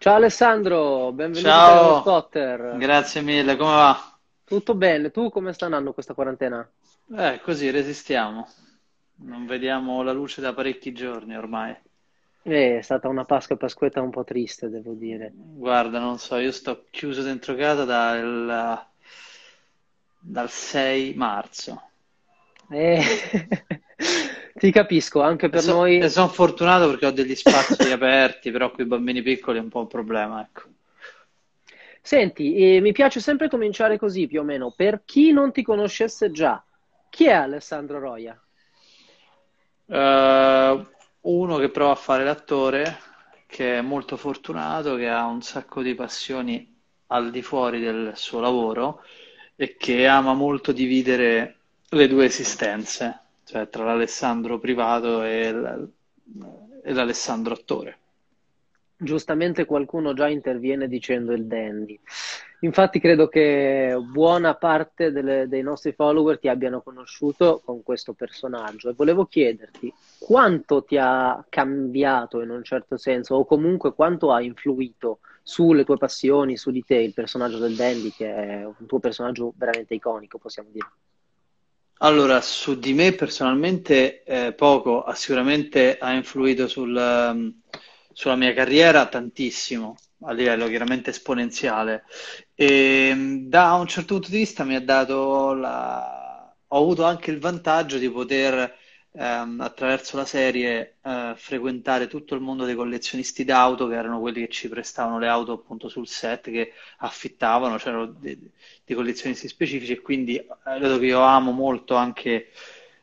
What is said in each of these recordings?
Ciao Alessandro, benvenuto a Ciao, Spotter. grazie mille, come va? Tutto bene? Tu come sta andando questa quarantena? Eh, così resistiamo. Non vediamo la luce da parecchi giorni ormai. Eh, È stata una Pasqua e Pasquetta un po' triste, devo dire. Guarda, non so, io sto chiuso dentro casa dal, dal 6 marzo Eh, ti capisco, anche per so- noi. sono fortunato perché ho degli spazi aperti, però con i bambini piccoli è un po' un problema, ecco. Senti, eh, mi piace sempre cominciare così, più o meno. Per chi non ti conoscesse già, chi è Alessandro Roia? Eh, uno che prova a fare l'attore, che è molto fortunato, che ha un sacco di passioni al di fuori del suo lavoro e che ama molto dividere le due esistenze, cioè tra l'Alessandro privato e l'Alessandro attore. Giustamente qualcuno già interviene dicendo il dandy. Infatti credo che buona parte delle- dei nostri follower ti abbiano conosciuto con questo personaggio e volevo chiederti quanto ti ha cambiato in un certo senso o comunque quanto ha influito sulle tue passioni, su di te, il personaggio del dandy, che è un tuo personaggio veramente iconico, possiamo dire. Allora, su di me personalmente eh, poco, ha sicuramente ha influito sul, ehm, sulla mia carriera tantissimo, a livello chiaramente esponenziale. E mh, da un certo punto di vista mi ha dato la... ho avuto anche il vantaggio di poter, ehm, attraverso la serie, eh, frequentare tutto il mondo dei collezionisti d'auto, che erano quelli che ci prestavano le auto appunto sul set, che affittavano, c'erano dei, dei collezionisti specifici e quindi eh, vedo che io amo molto anche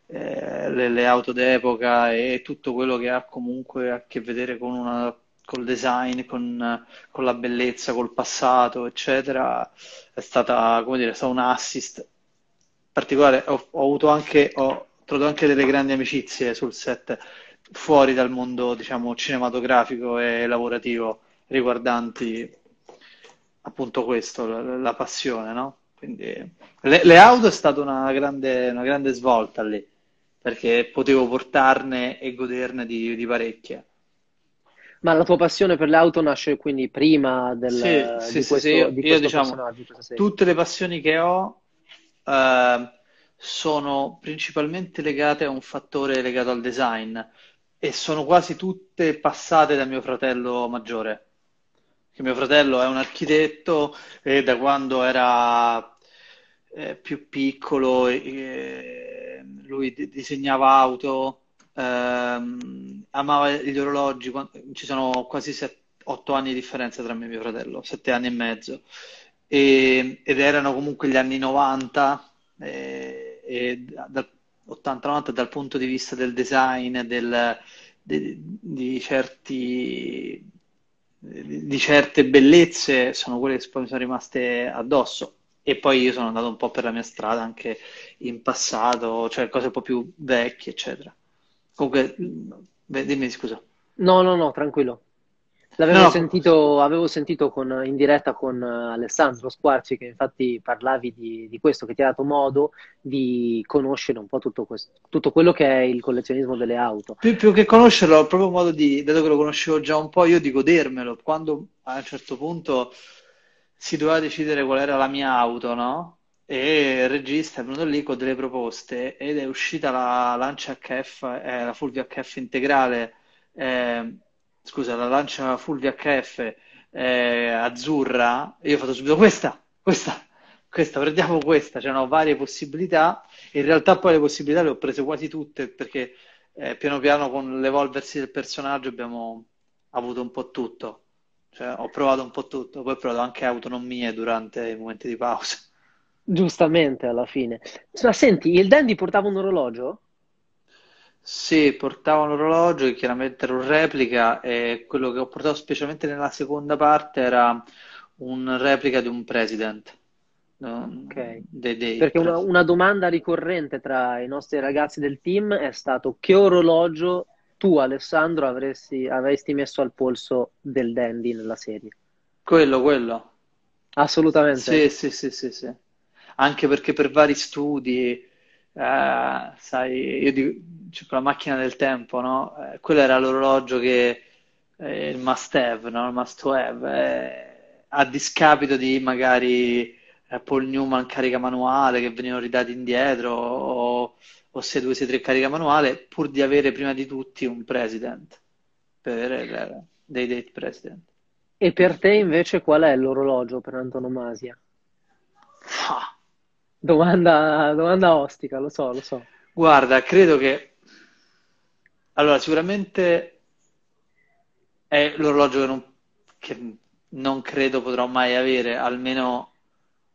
eh, le, le auto d'epoca e tutto quello che ha comunque a che vedere con una, col design, con, con la bellezza, col passato, eccetera, è stata, come dire, è stato un assist particolare. Ho, ho avuto anche, ho trovato anche delle grandi amicizie sul set fuori dal mondo, diciamo, cinematografico e lavorativo riguardanti appunto questo, la, la passione, no? Quindi le, le auto è stata una grande, una grande svolta lì, perché potevo portarne e goderne di, di parecchie. Ma la tua passione per le auto nasce quindi prima Sì, del- sì, di sì, sì, questo, io, di io, questo diciamo, personaggio, di questa serie. tutte le passioni che ho eh, sono principalmente legate a un fattore legato al design e sono quasi tutte passate da mio fratello maggiore. Che mio fratello è un architetto e da quando era eh, più piccolo eh, lui di- disegnava auto, ehm, amava gli orologi. Ci sono quasi 8 anni di differenza tra me e mio fratello, 7 anni e mezzo. E- ed erano comunque gli anni 90 eh, e dal 80-90 dal punto di vista del design, del- de- di certi, di certe bellezze, sono quelle che poi mi sono rimaste addosso. E poi io sono andato un po' per la mia strada anche in passato, cioè cose un po' più vecchie, eccetera. Comunque, beh, dimmi scusa. No, no, no, tranquillo. L'avevo no, sentito, avevo sentito con- in diretta con eh, Alessandro Squarci che infatti parlavi di, di questo, che ti ha dato modo di conoscere un po' tutto, questo, tutto quello che è il collezionismo delle auto. Più, più che conoscerlo, ho proprio modo di, dato che lo conoscevo già un po', io di godermelo. Quando a un certo punto si doveva decidere qual era la mia auto, no? E il regista è venuto lì con delle proposte ed è uscita la Lancia HF, eh, la Fulvia HF integrale, eh, scusa, la Lancia Fulvia HF eh, azzurra. Io ho fatto subito questa, questa, questa, prendiamo questa. C'erano varie possibilità. In realtà poi le possibilità le ho prese quasi tutte perché eh, piano piano con l'evolversi del personaggio abbiamo avuto un po' tutto. Cioè, ho provato un po' tutto, poi ho provato anche autonomie durante i momenti di pausa. Giustamente, alla fine. Ma senti, il Dandy portava un orologio? Sì, portavo un orologio che chiaramente era un replica e quello che ho portato specialmente nella seconda parte era un replica di un president, Ok. dei, dei Perché una, una domanda ricorrente tra i nostri ragazzi del team è stato che orologio tu, Alessandro, avresti, avresti messo al polso del Dandy nella serie? Quello, quello. Assolutamente. Sì, sì, sì, sì, sì. Anche perché per vari studi, eh, sai, io dico, c'è quella macchina del tempo, no? Eh, quello era l'orologio che eh, il must have, no? il must have, eh, a discapito di magari eh, Paul Newman carica manuale che venivano ridati indietro o, o se 2 6 3 carica manuale, pur di avere prima di tutti un president, per avere dei date president. E per te invece qual è l'orologio per antonomasia? Ah. Domanda, domanda ostica, lo so, lo so. Guarda, credo che allora sicuramente è l'orologio che non, che non credo potrò mai avere, almeno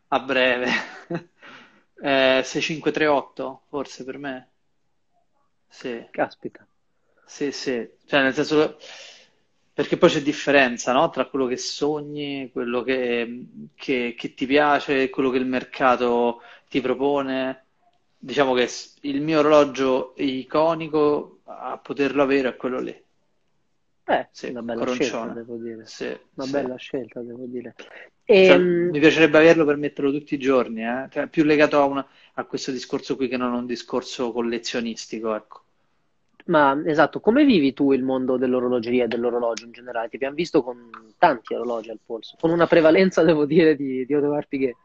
a breve. eh, 6538 forse per me. Sì. Caspita. Sì, sì, cioè nel senso perché poi c'è differenza, no? Tra quello che sogni, quello che, che, che ti piace, quello che il mercato ti propone. Diciamo che il mio orologio iconico a poterlo avere è quello lì. Eh, sì, una bella coroncione. scelta, devo dire. Sì, una sì. bella scelta, devo dire. E, cioè, ehm, mi piacerebbe averlo per metterlo tutti i giorni, eh? cioè, più legato a, una, a, questo discorso qui che non un discorso collezionistico, ecco. Ma esatto, come vivi tu il mondo dell'orologeria e dell'orologio in generale? Ti abbiamo visto con tanti orologi al polso, con una prevalenza, devo dire, di, di Audemars Piguet.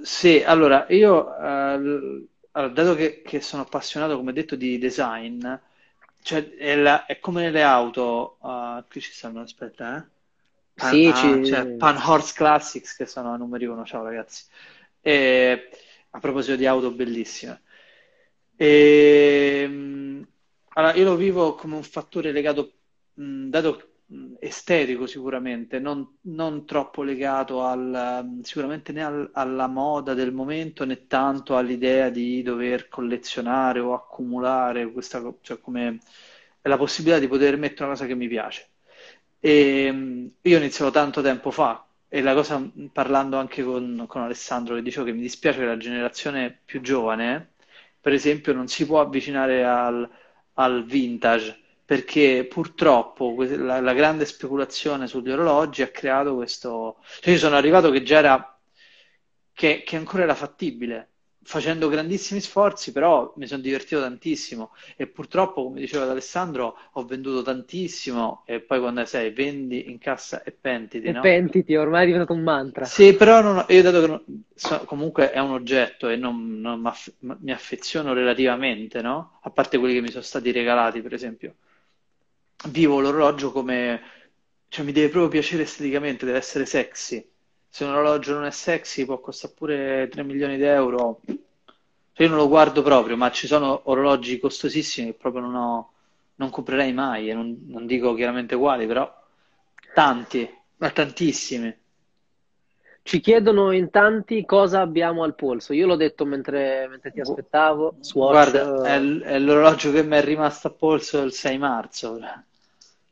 Sì, allora, io, eh, allora, dato che, che, sono appassionato, come detto, di design, cioè è, la, è come nelle auto, uh, qui ci stanno, aspetta, eh? Pan, sì, ah, ci... cioè, Pan Horse Classics, che sono a numeri uno, ciao ragazzi. E, a proposito di auto bellissime. E, allora, io lo vivo come un fattore legato, mh, dato mh, estetico sicuramente, non, non troppo legato al, sicuramente né al, alla moda del momento né tanto all'idea di dover collezionare o accumulare questa, cioè come la possibilità di poter mettere una cosa che mi piace. E, io ho iniziato tanto tempo fa e la cosa, parlando anche con, con Alessandro, che dicevo che mi dispiace che la generazione più giovane, per esempio, non si può avvicinare al al vintage, perché purtroppo la, la, grande speculazione sugli orologi ha creato questo... Cioè io sono arrivato che già era... che, che ancora era fattibile, facendo grandissimi sforzi, però mi sono divertito tantissimo e purtroppo, come diceva Alessandro, ho venduto tantissimo e poi quando sei vendi in cassa e pentiti, e no? pentiti, ormai è diventato un mantra. Sì, però non, io dato che non, so, comunque è un oggetto e non, non mi affeziono relativamente, no? A parte quelli che mi sono stati regalati, per esempio. Vivo l'orologio come... cioè mi deve proprio piacere esteticamente, deve essere sexy se un orologio non è sexy può costare pure 3 milioni di euro. Cioè, io non lo guardo proprio, ma ci sono orologi costosissimi che proprio non, ho, non comprerei mai, e non, non dico chiaramente quali, però tanti, ma tantissimi. Ci chiedono in tanti cosa abbiamo al polso. Io l'ho detto mentre, mentre ti aspettavo. Swatch, Guarda, è, è, l'orologio che mi è rimasto a polso il 6 marzo.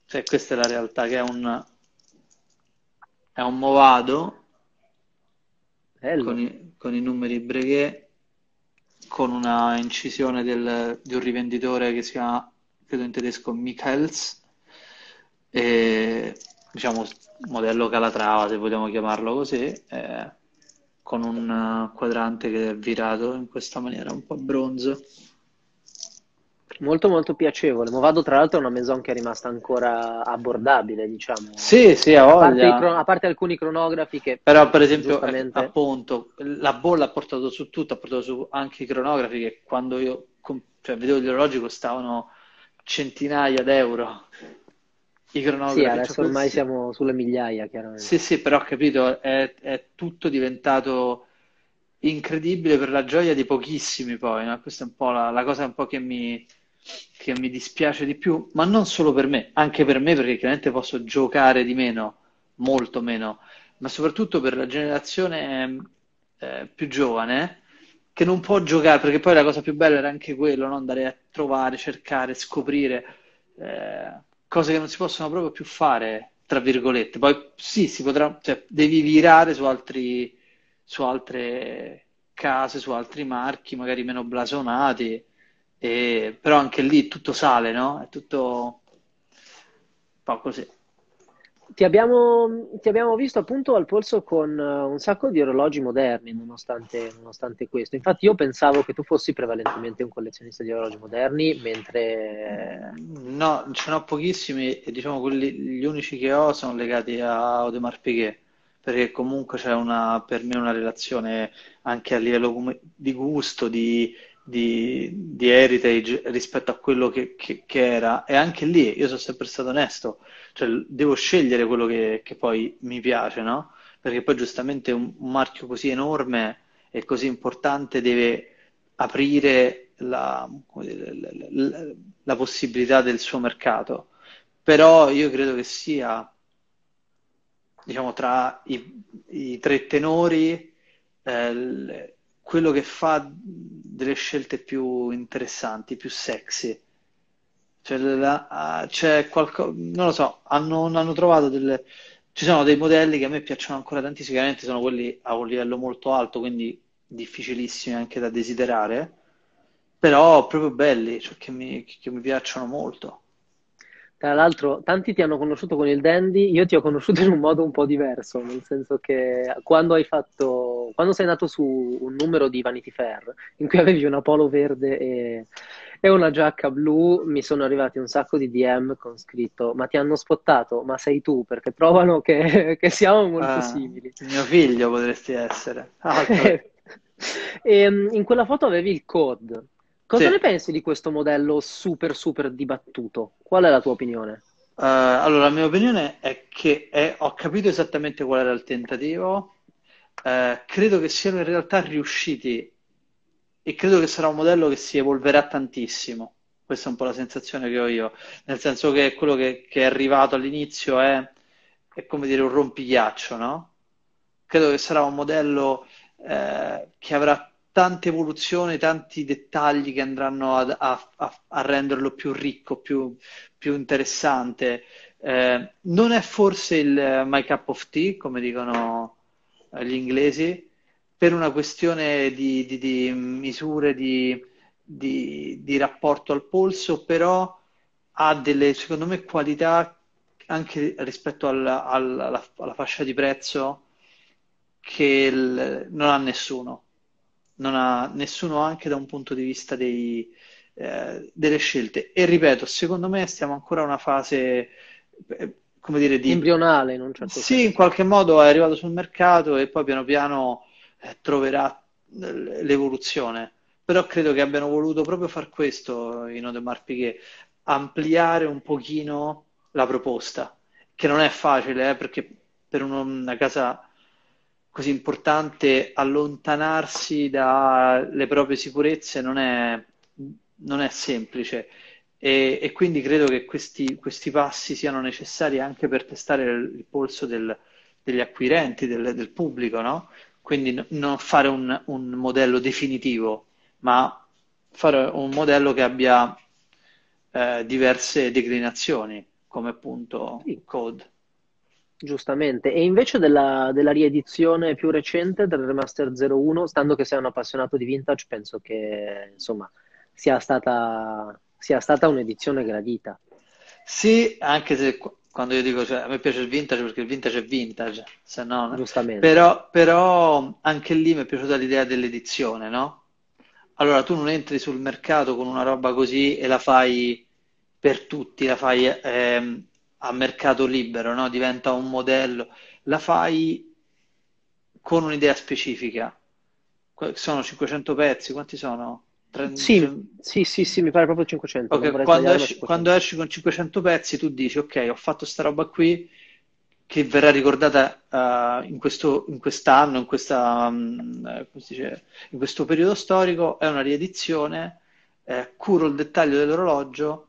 Cioè, questa è la realtà, che è un, è un Movado con i, con i, numeri Breguet, con una incisione del, di un rivenditore che si chiama, credo in tedesco, Michaels, e, diciamo modello Calatrava, se vogliamo chiamarlo così, eh, con un quadrante che è virato in questa maniera un po' bronzo molto molto piacevole. Movado tra l'altro è una maison che è rimasta ancora abbordabile, diciamo. Sì, sì, a, a, parte, a parte, alcuni cronografi che... Però per esempio, giustamente... appunto, la bolla ha portato su tutto, ha portato su anche i cronografi che quando io cioè, vedevo gli orologi costavano centinaia d'euro. I cronografi. Sì, adesso cioè, ormai siamo sulle migliaia, chiaramente. Sì, sì, però ho capito, è, è tutto diventato incredibile per la gioia di pochissimi poi, no? Questa è un po' la, la cosa un po' che mi, che mi dispiace di più, ma non solo per me, anche per me perché chiaramente posso giocare di meno, molto meno, ma soprattutto per la generazione eh, più giovane che non può giocare, perché poi la cosa più bella era anche quello, no? andare a trovare, cercare, scoprire eh, cose che non si possono proprio più fare, tra virgolette. Poi sì, si potrà, cioè, devi virare su, altri, su altre case, su altri marchi, magari meno blasonati e, però anche lì tutto sale, no? È tutto un po' così. ti abbiamo, ti abbiamo visto appunto al polso con eh, un sacco di orologi moderni, nonostante, nonostante questo. Infatti, io pensavo che tu fossi prevalentemente un collezionista di orologi moderni, mentre No, ce n'ho pochissimi e diciamo quelli, gli unici che ho sono legati a Audemars Piguet, perché comunque c'è una, per me una relazione anche a livello di gusto, di, di- di heritage rispetto a quello che, che- che era. E anche lì io sono sempre stato onesto, cioè devo scegliere quello che, che poi mi piace, no? Perché poi giustamente un, un marchio così enorme e così importante deve aprire la, dire, la, la- la possibilità del suo mercato. Però io credo che sia, diciamo, tra i, i tre tenori, eh, quello che fa delle scelte più interessanti, più sexy. Cioè, la- ah, c'è qualcosa, non lo so, hanno, hanno trovato delle... Ci sono dei modelli che a me piacciono ancora tantissimo, sicuramente sono quelli a un livello molto alto, quindi difficilissimi anche da desiderare, però proprio belli, cioè che mi, che mi piacciono molto. Tra l'altro, tanti ti hanno conosciuto con il Dandy, io ti ho conosciuto in un modo un po' diverso, nel senso che quando hai fatto, quando sei nato su un numero di Vanity Fair, in cui avevi una polo verde e, e una giacca blu, mi sono arrivati un sacco di DM con scritto: Ma ti hanno spottato? Ma sei tu? Perché trovano che, che siamo molto Ah, simili. mio figlio potresti essere. Altro. E, mm, in quella foto avevi il code. Cosa Sì. ne pensi di questo modello super super dibattuto? Qual è la tua opinione? Eh, allora, la mia opinione è che è- ho capito esattamente qual era il tentativo, eh, credo che siano in realtà riusciti e credo che sarà un modello che si evolverà tantissimo. Questa è un po' la sensazione che ho io, nel senso che quello che, che è arrivato all'inizio è, è come dire un rompighiaccio, no? Credo che sarà un modello eh, che avrà tante evoluzioni, tanti dettagli che andranno a, a- a renderlo più ricco, più, più interessante. Eh, non è forse il eh, my cup of tea, come dicono eh, gli inglesi, per una questione di, di- di misure di, di- rapporto al polso, però ha delle, secondo me, qualità anche rispetto alla, alla- alla- alla fascia di prezzo che il- non ha nessuno. Non ha nessuno anche da un punto di vista dei, eh, delle scelte. E ripeto, secondo me stiamo ancora in una fase, eh, come dire, di... Embrionale in un certo Sì, in senso. qualche modo è arrivato sul mercato e poi piano piano eh, troverà eh, l'evoluzione. Però credo che abbiano voluto proprio far questo in Audemars Piguet, ampliare un pochino la proposta, che non è facile, eh, perché per una casa così importante allontanarsi dalle proprie sicurezze non è, non è semplice. E, e quindi credo che questi, questi passi siano necessari anche per testare il, il polso del- degli acquirenti, del, del pubblico, no? Quindi n- non fare un, un modello definitivo, ma fare un modello che abbia eh, diverse declinazioni, come appunto Sì, Code. Giustamente. E invece della, della riedizione più recente del Remaster 01, stando che sei un appassionato di vintage, penso che insomma sia stata, sia stata un'edizione gradita, Sì, anche se qu- quando io dico, cioè, a me piace il vintage perché il vintage è vintage, se no. giustamente. Però, però anche lì mi è piaciuta l'idea dell'edizione, no? Allora tu non entri sul mercato con una roba così e la fai per tutti, la fai ehm, a mercato libero, no? Diventa un modello, la fai con un'idea specifica. Sono 500 pezzi, quanti sono? Tre- Sì, sì, sì, sì, mi pare proprio 500, non Ok, vorrei quando esci, quando 500. esci con 500 pezzi, tu dici: Ok, ho fatto sta roba qui che verrà ricordata eh, in questo, in quest'anno, in questa, si dice, in questo periodo storico. È una riedizione. eh, curo il dettaglio dell'orologio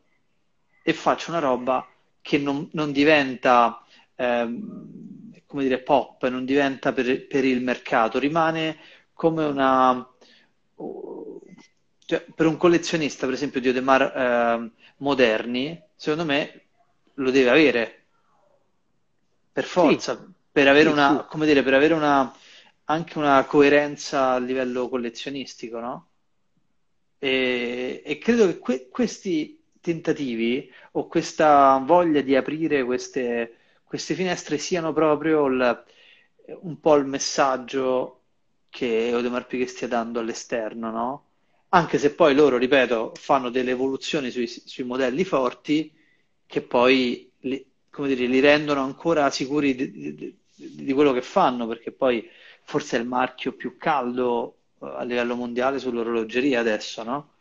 e faccio una roba che non, non diventa, ehm, come dire, pop, non diventa per, per il mercato, rimane come una, cioè, per un collezionista, per esempio, di Audemars ehm, moderni, secondo me lo deve avere per Sì, forza, per avere sì, sì. una, come dire, per avere una, anche una coerenza a livello collezionistico, no? E, e credo che que- questi tentativi o questa voglia di aprire queste, queste finestre siano proprio il, un po' il messaggio che Audemars Piguet stia dando all'esterno, no? Anche se poi loro, ripeto, fanno delle evoluzioni sui, sui modelli forti che poi li, dire, li rendono ancora sicuri di, di, di, quello che fanno, perché poi forse è il marchio più caldo eh, a livello mondiale sull'orologeria adesso, no?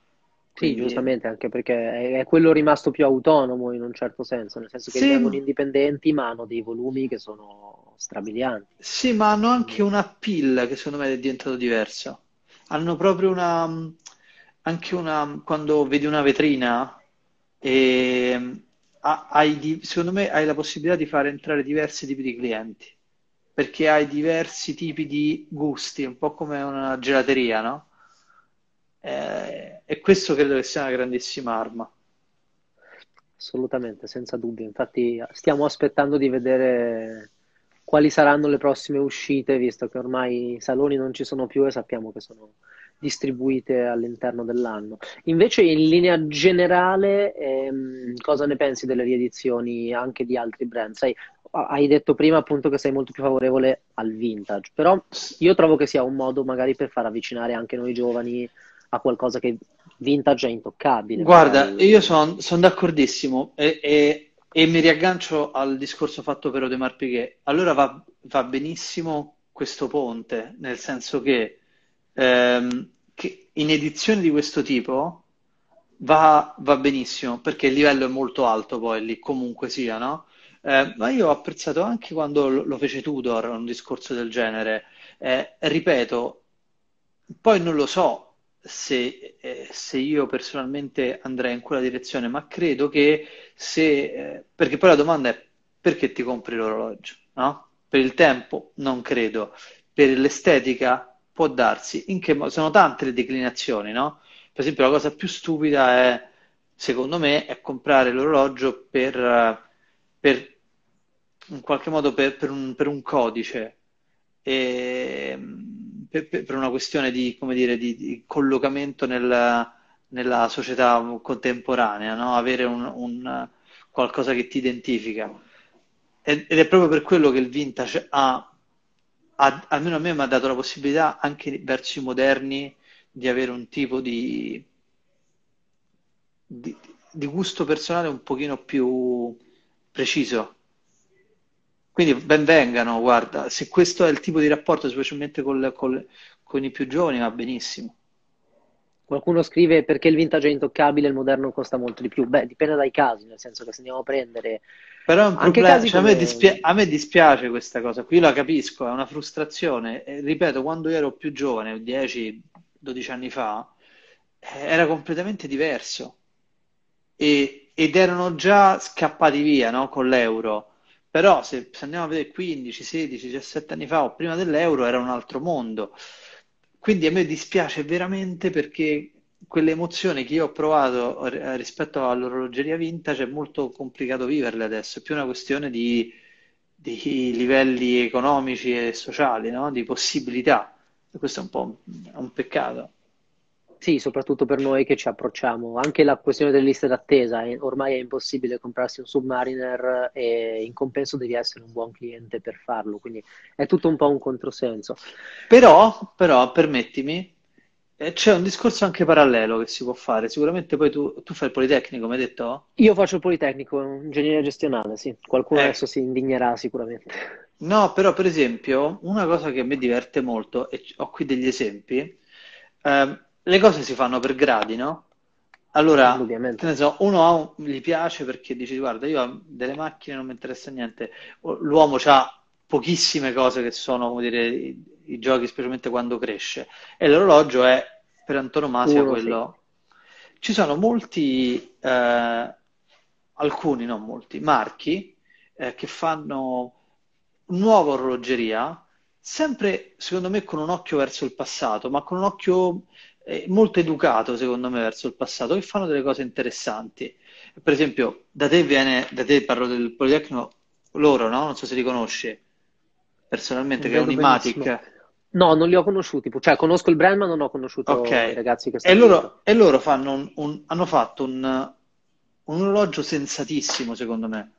Sì, giustamente, anche perché è quello rimasto più autonomo in un certo senso, nel senso che Sì, rimangono indipendenti, ma hanno dei volumi che sono strabilianti. sì, ma hanno anche un appeal che secondo me è diventato diverso. Hanno proprio una, anche una, quando vedi una vetrina e ha- hai di- secondo me hai la possibilità di fare entrare diversi tipi di clienti, perché hai diversi tipi di gusti, un po' come una gelateria, no? Eh, e questo credo che sia una grandissima arma. Assolutamente, senza dubbio. Infatti stiamo aspettando di vedere quali saranno le prossime uscite, visto che ormai i saloni non ci sono più e sappiamo che sono distribuite all'interno dell'anno. Invece, in linea generale, ehm, cosa ne pensi delle riedizioni anche di altri brand? Sai, hai detto prima appunto che sei molto più favorevole al vintage, però io trovo che sia un modo magari per far avvicinare anche noi giovani a qualcosa che vintage è intoccabile, Guarda, magari. io sono d'accordissimo e, e- e mi riaggancio al discorso fatto per Audemars Piguet. Allora va, va benissimo questo ponte, nel senso che, ehm, che in edizioni di questo tipo va, va benissimo, perché il livello è molto alto poi lì, comunque sia, no? Eh, ma io ho apprezzato anche quando lo, lo fece Tudor, un discorso del genere. Eh, ripeto, poi non lo so se, eh, se io personalmente andrei in quella direzione, ma credo che se, eh, perché poi la domanda è perché ti compri l'orologio, no? Per il tempo? Non credo. Per l'estetica? Può darsi. In che modo? Sono tante le declinazioni, no? Per esempio, la cosa più stupida è, secondo me, è comprare l'orologio per, per in qualche modo per, per un, per un codice e, per, per- una questione di, dire, di, di collocamento nel- nella società contemporanea, no? Avere un, un- qualcosa che ti identifica. Ed ed è proprio per quello che il vintage ha, ha- almeno a me mi ha dato la possibilità anche verso i moderni di avere un tipo di, di, di gusto personale un pochino più preciso. Quindi ben vengano, guarda, se questo è il tipo di rapporto, specialmente col- col- con i più giovani, va benissimo. Qualcuno scrive perché il vintage è intoccabile, il moderno costa molto di più. Beh, dipende dai casi, nel senso che se andiamo a prendere Però è un anche problema, cioè a me, come... dispia- a me dispiace questa cosa qui, la capisco, è una frustrazione. E, ripeto, quando io ero più giovane, 10-12 anni fa, eh, era completamente diverso. E- ed erano già scappati via, no, con l'euro. Però se, se andiamo a vedere 15, 16, 17 anni fa o prima dell'euro era un altro mondo. Quindi a me dispiace veramente perché quelle emozioni che io ho provato eh, rispetto all'orologeria vintage è molto complicato viverle adesso, è più una questione di, di livelli economici e sociali, no? Di possibilità. E questo è un po' un, un peccato. Sì, soprattutto per noi che ci approcciamo. Anche la questione delle liste d'attesa, eh, ormai è impossibile comprarsi un Submariner e in compenso devi essere un buon cliente per farlo, quindi è tutto un po' un controsenso. Però, però, permettimi, eh, c'è un discorso anche parallelo che si può fare. Sicuramente poi tu, tu fai il Politecnico, mi hai detto? Io faccio il Politecnico, ingegneria gestionale, sì. Qualcuno adesso Ecco. si indignerà sicuramente. No, però per esempio, una cosa che me diverte molto, e ho qui degli esempi, ehm, le cose si fanno per gradi, no? Allora, so, uno un- gli piace perché dice, guarda, io delle macchine non mi interessa niente, l'uomo ha pochissime cose che sono, come dire, i, i giochi, specialmente quando cresce, e l'orologio è per antonomasia Uno, sì. quello. Ci sono molti, eh, alcuni, non molti, marchi eh, che fanno nuova orologeria, sempre secondo me con un occhio verso il passato, ma con un occhio eh, molto educato, secondo me, verso il passato, che fanno delle cose interessanti. Per esempio, da te viene, da te parlo del Politecnico, loro, no? Non so se li conosci personalmente, che è un. Imatic. No, non li ho conosciuti, cioè conosco il brand, ma non ho conosciuto i ragazzi che e stanno loro, dietro. e loro fanno un- un- hanno fatto un, un orologio sensatissimo, secondo me.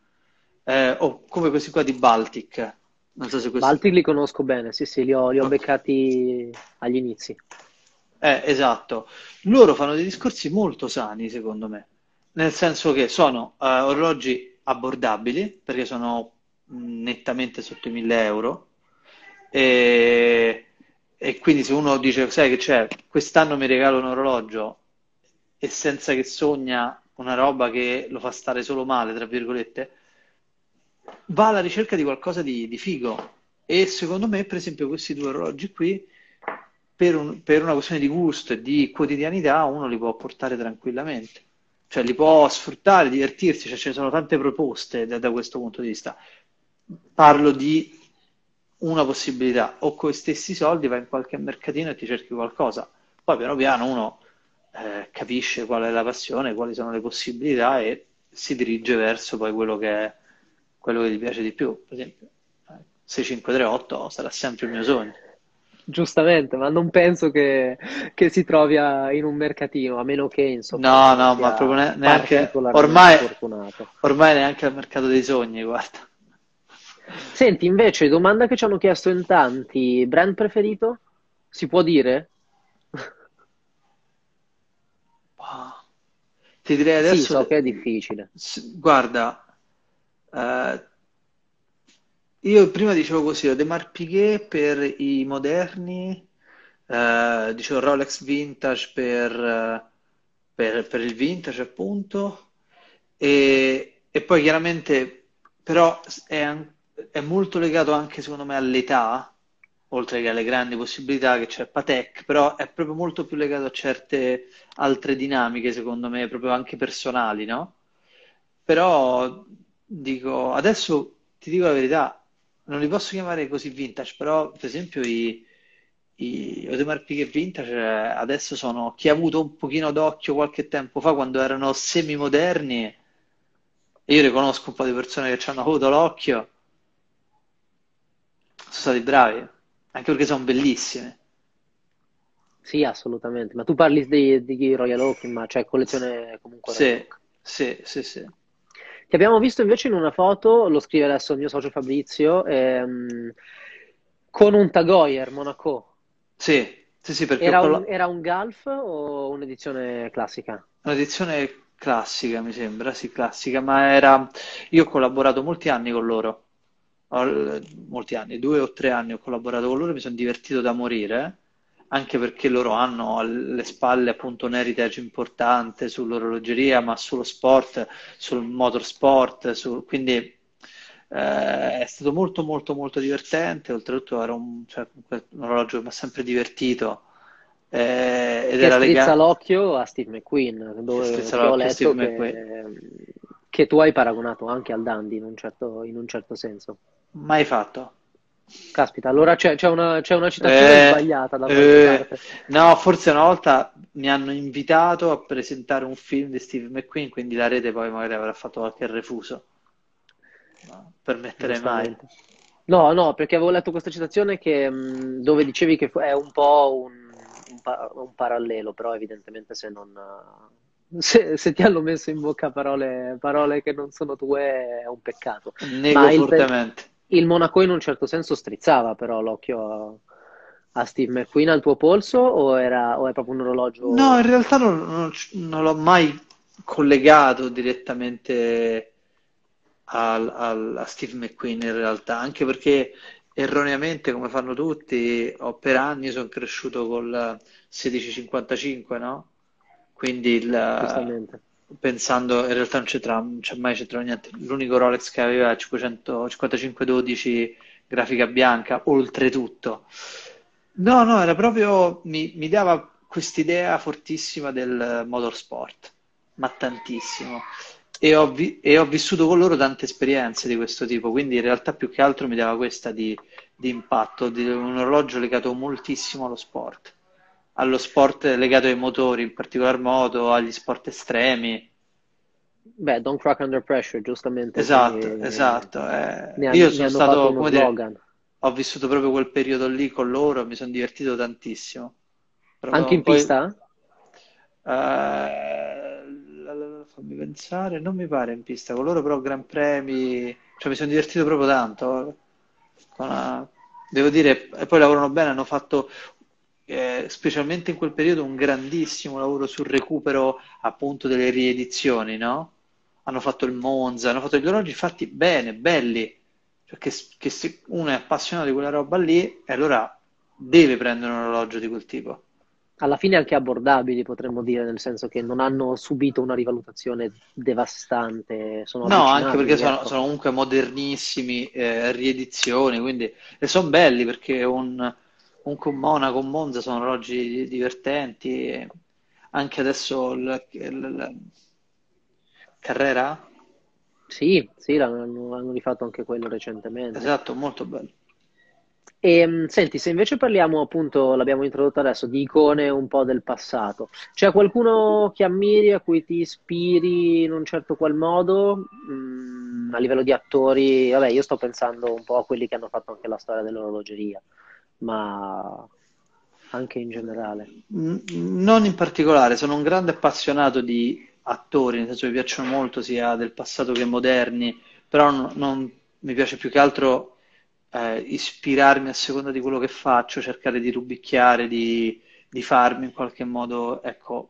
eh, o come questi qua di Baltic. Non so se questo... Baltic li conosco bene, sì, sì, li ho, li ho beccati agli inizi. Eh, esatto. Loro fanno dei discorsi molto sani, secondo me, nel senso che sono eh, orologi abbordabili, perché sono nettamente sotto i 1000 euro, e, e quindi se uno dice, sai che c'è, quest'anno mi regalo un orologio e senza che sogna una roba che lo fa stare solo male, tra virgolette, va alla ricerca di qualcosa di, di figo. E secondo me, per esempio, questi due orologi qui, per, un, per, una questione di gusto e di quotidianità, uno li può portare tranquillamente. Cioè, li può sfruttare, divertirsi, cioè, ce ne sono tante proposte da, da questo punto di vista. Parlo di una possibilità, o con i stessi soldi vai in qualche mercatino e ti cerchi qualcosa. Poi piano piano uno eh, capisce qual è la passione, quali sono le possibilità e si dirige verso poi quello che è quello che ti piace di più. Per esempio, 6538 sarà sempre il mio sogno. Giustamente, ma non penso che, che si trovi a, in un mercatino, a meno che insomma. No, no, ma proprio ne, neanche ormai, ormai neanche al mercato dei sogni, guarda. Senti, invece, domanda che ci hanno chiesto in tanti, brand preferito? Si può dire? Ti direi adesso... Sì, so che è difficile. Guarda, eh, io prima dicevo così, ho De Marpiguet per i moderni, eh, dicevo Rolex Vintage per, per, per il vintage appunto, e, e poi chiaramente però è, è molto legato anche secondo me all'età, oltre che alle grandi possibilità che c'è Patek, però è proprio molto più legato a certe altre dinamiche, secondo me, proprio anche personali, no? Però dico, adesso ti dico la verità, non li posso chiamare così vintage, però per esempio i, i Audemars Piguet Vintage eh, adesso sono chi ha avuto un pochino d'occhio qualche tempo fa quando erano semi-moderni e io riconosco un po' di persone che ci hanno avuto l'occhio sono stati bravi anche perché sono bellissime sì assolutamente ma tu parli di, di Royal Oak ma cioè collezione comunque sì, sì, sì, sì che abbiamo visto invece in una foto, lo scrive adesso il mio socio Fabrizio, ehm, con un Tagoyer Monaco. Sì, sì, sì, perché era, un, era un Golf o un'edizione classica? Un'edizione classica, mi sembra, sì, classica, ma era... Io ho collaborato molti anni con loro, molti anni, due o tre anni ho collaborato con loro mi sono divertito da morire anche perché loro hanno alle spalle appunto un heritage importante sull'orologeria, ma sullo sport, sul motorsport, su... quindi eh, è stato molto molto molto divertente, oltretutto era un, cioè, un orologio che mi ha sempre divertito. Eh, ed che era strizza legato... l'occhio a Steve McQueen, dove ho letto che, che, tu hai paragonato anche al Dandy in un certo, in un certo senso. Mai fatto. Caspita, allora c'è, c'è, una, c'è una, citazione eh, sbagliata da eh, No, forse una volta mi hanno invitato a presentare un film di Steve McQueen, quindi la rete poi magari avrà fatto qualche refuso. No, permetterei mai. No, no, perché avevo letto questa citazione che, mh, dove dicevi che è un po' un, un, pa- un parallelo, però evidentemente se non... Se, se, ti hanno messo in bocca parole, parole, che non sono tue è un peccato. Nego fortemente. Il Monaco in un certo senso strizzava però l'occhio a, a Steve McQueen al tuo polso o, era, o è proprio un orologio? No, in realtà non, non, non l'ho mai collegato direttamente al, al, a Steve McQueen in realtà, anche perché erroneamente, come fanno tutti, ho per anni sono cresciuto col 1655, no? Quindi il, pensando in realtà non c'entra, non c'è mai c'entrava niente. L'unico Rolex che aveva è 555-12 grafica bianca, oltretutto. No, no, era proprio mi, mi dava quest'idea fortissima del motorsport, ma tantissimo. E ho, vi- e ho, vissuto con loro tante esperienze di questo tipo, quindi in realtà più che altro mi dava questa di, di impatto, di un orologio legato moltissimo allo sport allo sport legato ai motori, in particolar modo agli sport estremi. Beh, don't crack under pressure, giustamente. Esatto, che... esatto. Eh, hanno, io sono stato, come dire, ho vissuto proprio quel periodo lì con loro, mi sono divertito tantissimo. Proprio Anche in poi... pista? Uh, fammi pensare, non mi pare in pista con loro, però Gran Premi Cioè, mi sono divertito proprio tanto. Una... Devo dire, e poi lavorano bene, hanno fatto eh, specialmente in quel periodo un grandissimo lavoro sul recupero appunto delle riedizioni, no? Hanno fatto il Monza, hanno fatto gli orologi fatti bene, belli, cioè che, che se uno è appassionato di quella roba lì, allora deve prendere un orologio di quel tipo alla fine anche abbordabili, potremmo dire, nel senso che non hanno subito una rivalutazione devastante. Sono no, anche perché sono, ecco. sono, comunque modernissimi, eh, riedizioni, quindi e sono belli perché un, un con Monaco, Monza sono orologi divertenti. Anche adesso il, il, Carrera? Sì, sì, l'hanno, hanno rifatto anche quello recentemente. Esatto, molto bello. E, ehm, senti, se invece parliamo appunto, l'abbiamo introdotto adesso, di icone un po' del passato, c'è qualcuno che ammiri, a cui ti ispiri in un certo qual modo, mm, a livello di attori? Vabbè, io sto pensando un po' a quelli che hanno fatto anche la storia dell'orologeria, ma anche in generale. Non in particolare, sono un grande appassionato di attori, nel senso che mi piacciono molto sia del passato che moderni, però non, non mi piace più che altro eh, ispirarmi a seconda di quello che faccio, cercare di rubicchiare, di, di farmi in qualche modo, ecco,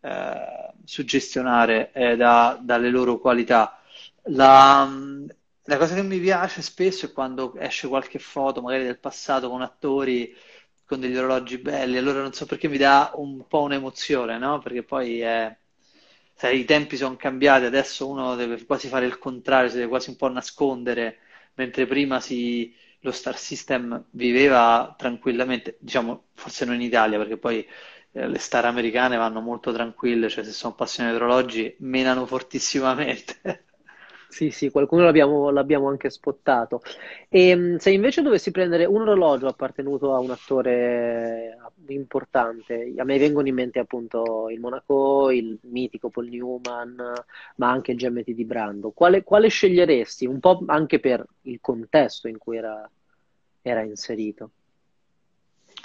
eh, suggestionare eh, da, dalle loro qualità. La, la, cosa che mi piace spesso è quando esce qualche foto, magari del passato, con attori con degli orologi belli, allora non so perché mi dà un po' un'emozione, no? Perché poi è, sai, i tempi sono cambiati, adesso uno deve quasi fare il contrario, si deve quasi un po' nascondere mentre prima si, lo Star System viveva tranquillamente, diciamo forse non in Italia perché poi eh, le star americane vanno molto tranquille, cioè se sono appassionati di orologi menano fortissimamente. Sì, sì, qualcuno l'abbiamo, l'abbiamo anche spottato. E ehm, se invece dovessi prendere un orologio appartenuto a un attore importante, a me vengono in mente appunto il Monaco, il mitico Paul Newman, ma anche il GMT di Brando, quale, quale sceglieresti? Un po' anche per il contesto in cui era, era inserito.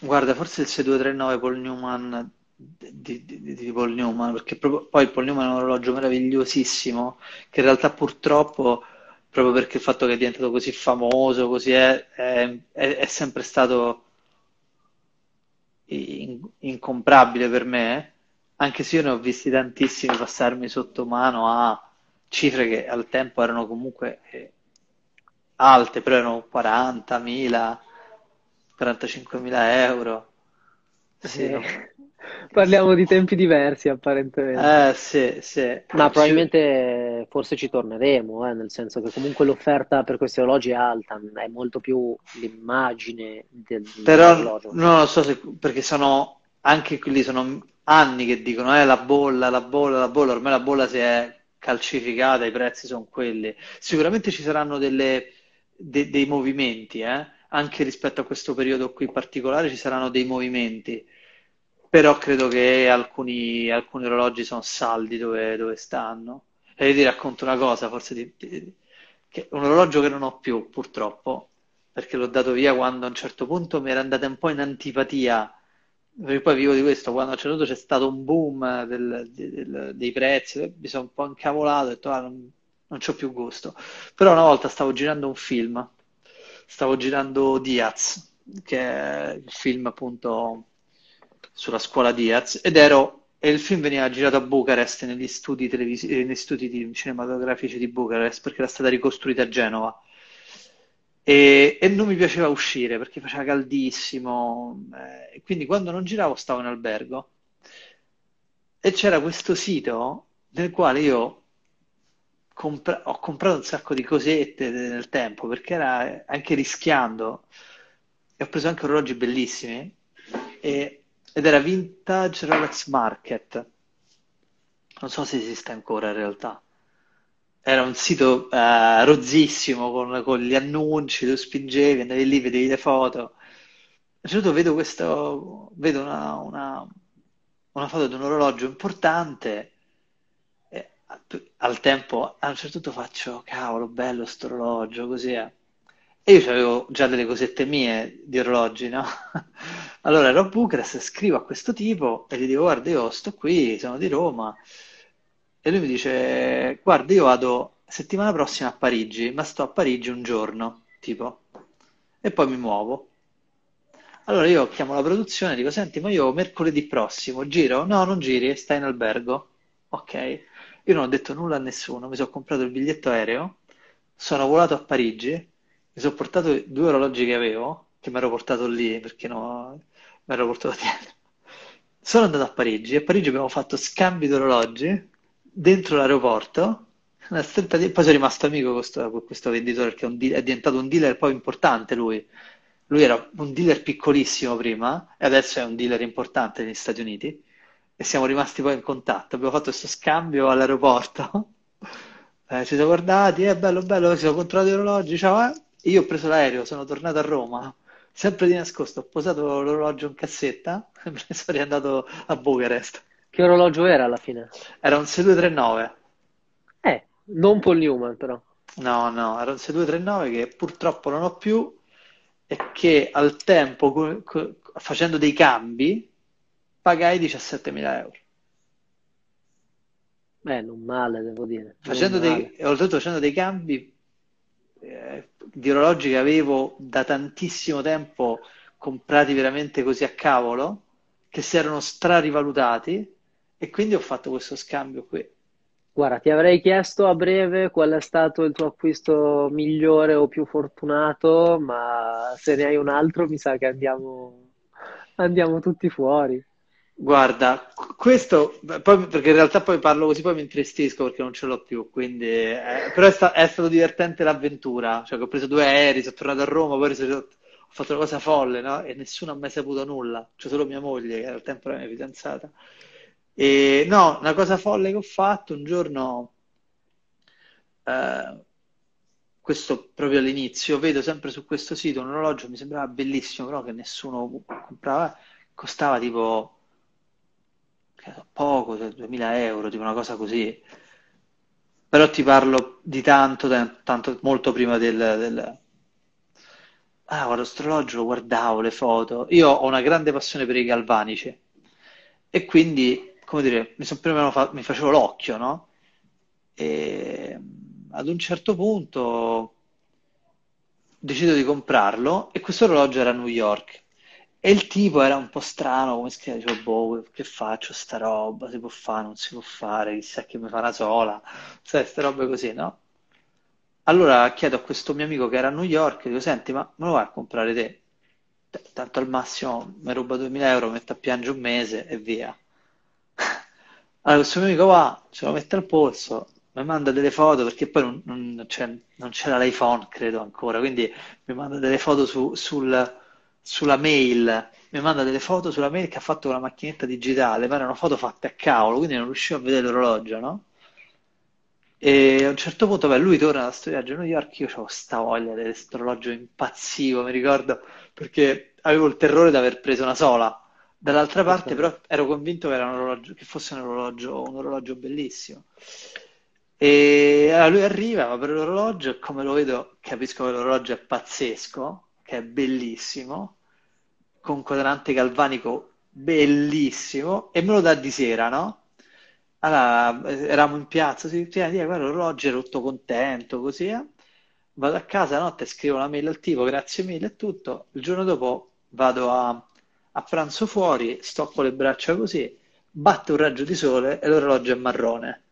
Guarda, forse il 6239 Paul Newman di, di, di, Paul Newman, perché proprio, poi Paul Newman è un orologio meravigliosissimo, che in realtà purtroppo, proprio perché il fatto che è diventato così famoso, così è, è, è sempre stato in, incomprabile per me, anche se io ne ho visti tantissimi passarmi sotto mano a cifre che al tempo erano comunque eh, alte, però erano 40.000, 45.000 euro. Sì, no? Parliamo di tempi diversi apparentemente. Eh, sì, sì. Ma probabilmente forse ci torneremo, eh, nel senso che comunque l'offerta per questi orologi è alta, è molto più l'immagine del, Però dell'orologio. non lo so se, perché sono anche quelli sono anni che dicono eh, la bolla, la bolla, la bolla, ormai la bolla si è calcificata, i prezzi sono quelli. Sicuramente ci saranno delle, de, dei movimenti, eh? anche rispetto a questo periodo qui particolare ci saranno dei movimenti però credo che alcuni, alcuni orologi sono saldi dove, dove stanno. E io ti racconto una cosa, forse di, di, che un orologio che non ho più, purtroppo, perché l'ho dato via quando a un certo punto mi era andata un po' in antipatia, perché poi vivo di questo, quando a un certo punto c'è stato un boom del, del, dei prezzi, mi sono un po' incavolato e ho detto, ah, non, non ho più gusto. Però una volta stavo girando un film, stavo girando Diaz, che è il film appunto sulla scuola Diaz ed ero e il film veniva girato a Bucarest negli studi, televisi- eh, negli studi di, cinematografici di Bucarest perché era stata ricostruita a Genova. E, e non mi piaceva uscire perché faceva caldissimo eh, quindi quando non giravo stavo in albergo. E c'era questo sito nel quale io compra- ho comprato un sacco di cosette nel tempo perché era anche rischiando. E ho preso anche orologi bellissimi. E ed era Vintage Rolex Market. Non so se esiste ancora in realtà. Era un sito eh, rozzissimo con, con, gli annunci, tu spingevi, andavi lì, vedevi le foto. A un certo punto vedo questo, vedo una, una, una foto di un orologio importante e al tempo a un certo punto faccio, cavolo, bello sto orologio, così è. E io avevo già delle cosette mie di orologi, no? Allora ero a Bucarest, scrivo a questo tipo e gli dico, guarda, io sto qui, sono di Roma. E lui mi dice, guarda, io vado settimana prossima a Parigi, ma sto a Parigi un giorno, tipo, e poi mi muovo. Allora io chiamo la produzione e dico, senti, ma io mercoledì prossimo giro? No, non giri, stai in albergo. Ok. Io non ho detto nulla a nessuno, mi sono comprato il biglietto aereo, sono volato a Parigi, mi sono portato due orologi che avevo, che mi ero portato lì perché no, mi ero portato dietro. Sono andato a Parigi e a Parigi abbiamo fatto scambi di orologi dentro l'aeroporto. Una stretta di- Poi sono rimasto amico con questo, con questo venditore perché è, un è diventato un dealer poi importante lui. Lui era un dealer piccolissimo prima e adesso è un dealer importante negli Stati Uniti e siamo rimasti poi in contatto. Abbiamo fatto questo scambio all'aeroporto. Eh, ci siamo guardati, è bello, bello, ci siamo controllati gli orologi, ciao, eh. Io ho preso l'aereo, sono tornato a Roma, sempre di nascosto, ho posato l'orologio in cassetta e me ne sono riandato a Bucarest. Che orologio era alla fine? Era un 6239. Eh, non Paul Newman però. No, no, era un 6239 che purtroppo non ho più e che al tempo, facendo dei cambi, pagai 17.000 euro. Eh, non male, devo dire. Facendo dei, male. e oltretutto facendo dei cambi eh, di orologi che avevo da tantissimo tempo comprati veramente così a cavolo, che si erano strarivalutati e quindi ho fatto questo scambio qui. Guarda, ti avrei chiesto a breve qual è stato il tuo acquisto migliore o più fortunato, ma se ne hai un altro mi sa che andiamo, andiamo tutti fuori. Guarda, qu- questo, poi, perché in realtà poi parlo così, poi mi intristisco perché non ce l'ho più, quindi, eh, però è, sta- è stato divertente l'avventura, cioè ho preso due aerei, sono tornato a Roma, poi sono- ho fatto una cosa folle, no? E nessuno ha mai saputo nulla, c'è solo mia moglie, che al tempo era la mia fidanzata. E no, una cosa folle che ho fatto un giorno, eh, questo proprio all'inizio, vedo sempre su questo sito un orologio, mi sembrava bellissimo, però che nessuno comprava, costava tipo poco, cioè 2000 euro, tipo una cosa così. Però ti parlo di tanto, tan- tanto, molto prima del, del... Ah, guarda, questo orologio lo guardavo, le foto. Io ho una grande passione per i galvanici e quindi, come dire, mi, son fa- mi facevo l'occhio, no? E ad un certo punto decido di comprarlo e questo orologio era a New York. E il tipo era un po' strano, come chiama? Dicevo, boh, che faccio sta roba? Si può fare, non si può fare, chissà che mi fa una sola, sai, queste robe così, no? Allora chiedo a questo mio amico che era a New York, dico, senti, ma me lo vai a comprare te? Tanto al massimo mi ruba 2000 euro, metto a piangere un mese e via. Allora questo mio amico va, ce lo mette al polso, mi manda delle foto, perché poi non, non c'è- non c'era l'iPhone, credo ancora, quindi mi manda delle foto su- sul- sulla mail, mi manda delle foto sulla mail che ha fatto con la macchinetta digitale, ma erano foto fatte a cavolo, quindi non riuscivo a vedere l'orologio, no? E a un certo punto, beh, lui torna da sto viaggio a New York, io avevo sta voglia di questo orologio impazzivo, mi ricordo, perché avevo il terrore di aver preso una sola. Dall'altra parte, però, ero convinto che orologio, che fosse un orologio, un orologio bellissimo. E allora lui arriva, va per l'orologio e come lo vedo capisco che l'orologio è pazzesco, che è bellissimo, con quadrante galvanico bellissimo e me lo dà di sera, no? Allora, eh, eravamo in piazza, si diceva, "Dì, guarda l'orologio, ero tutto contento, così, eh. Vado a casa, la notte scrivo una mail al tipo, grazie mille e tutto. Il giorno dopo vado a, a pranzo fuori, stoppo le braccia così, batte un raggio di sole e l'orologio è marrone.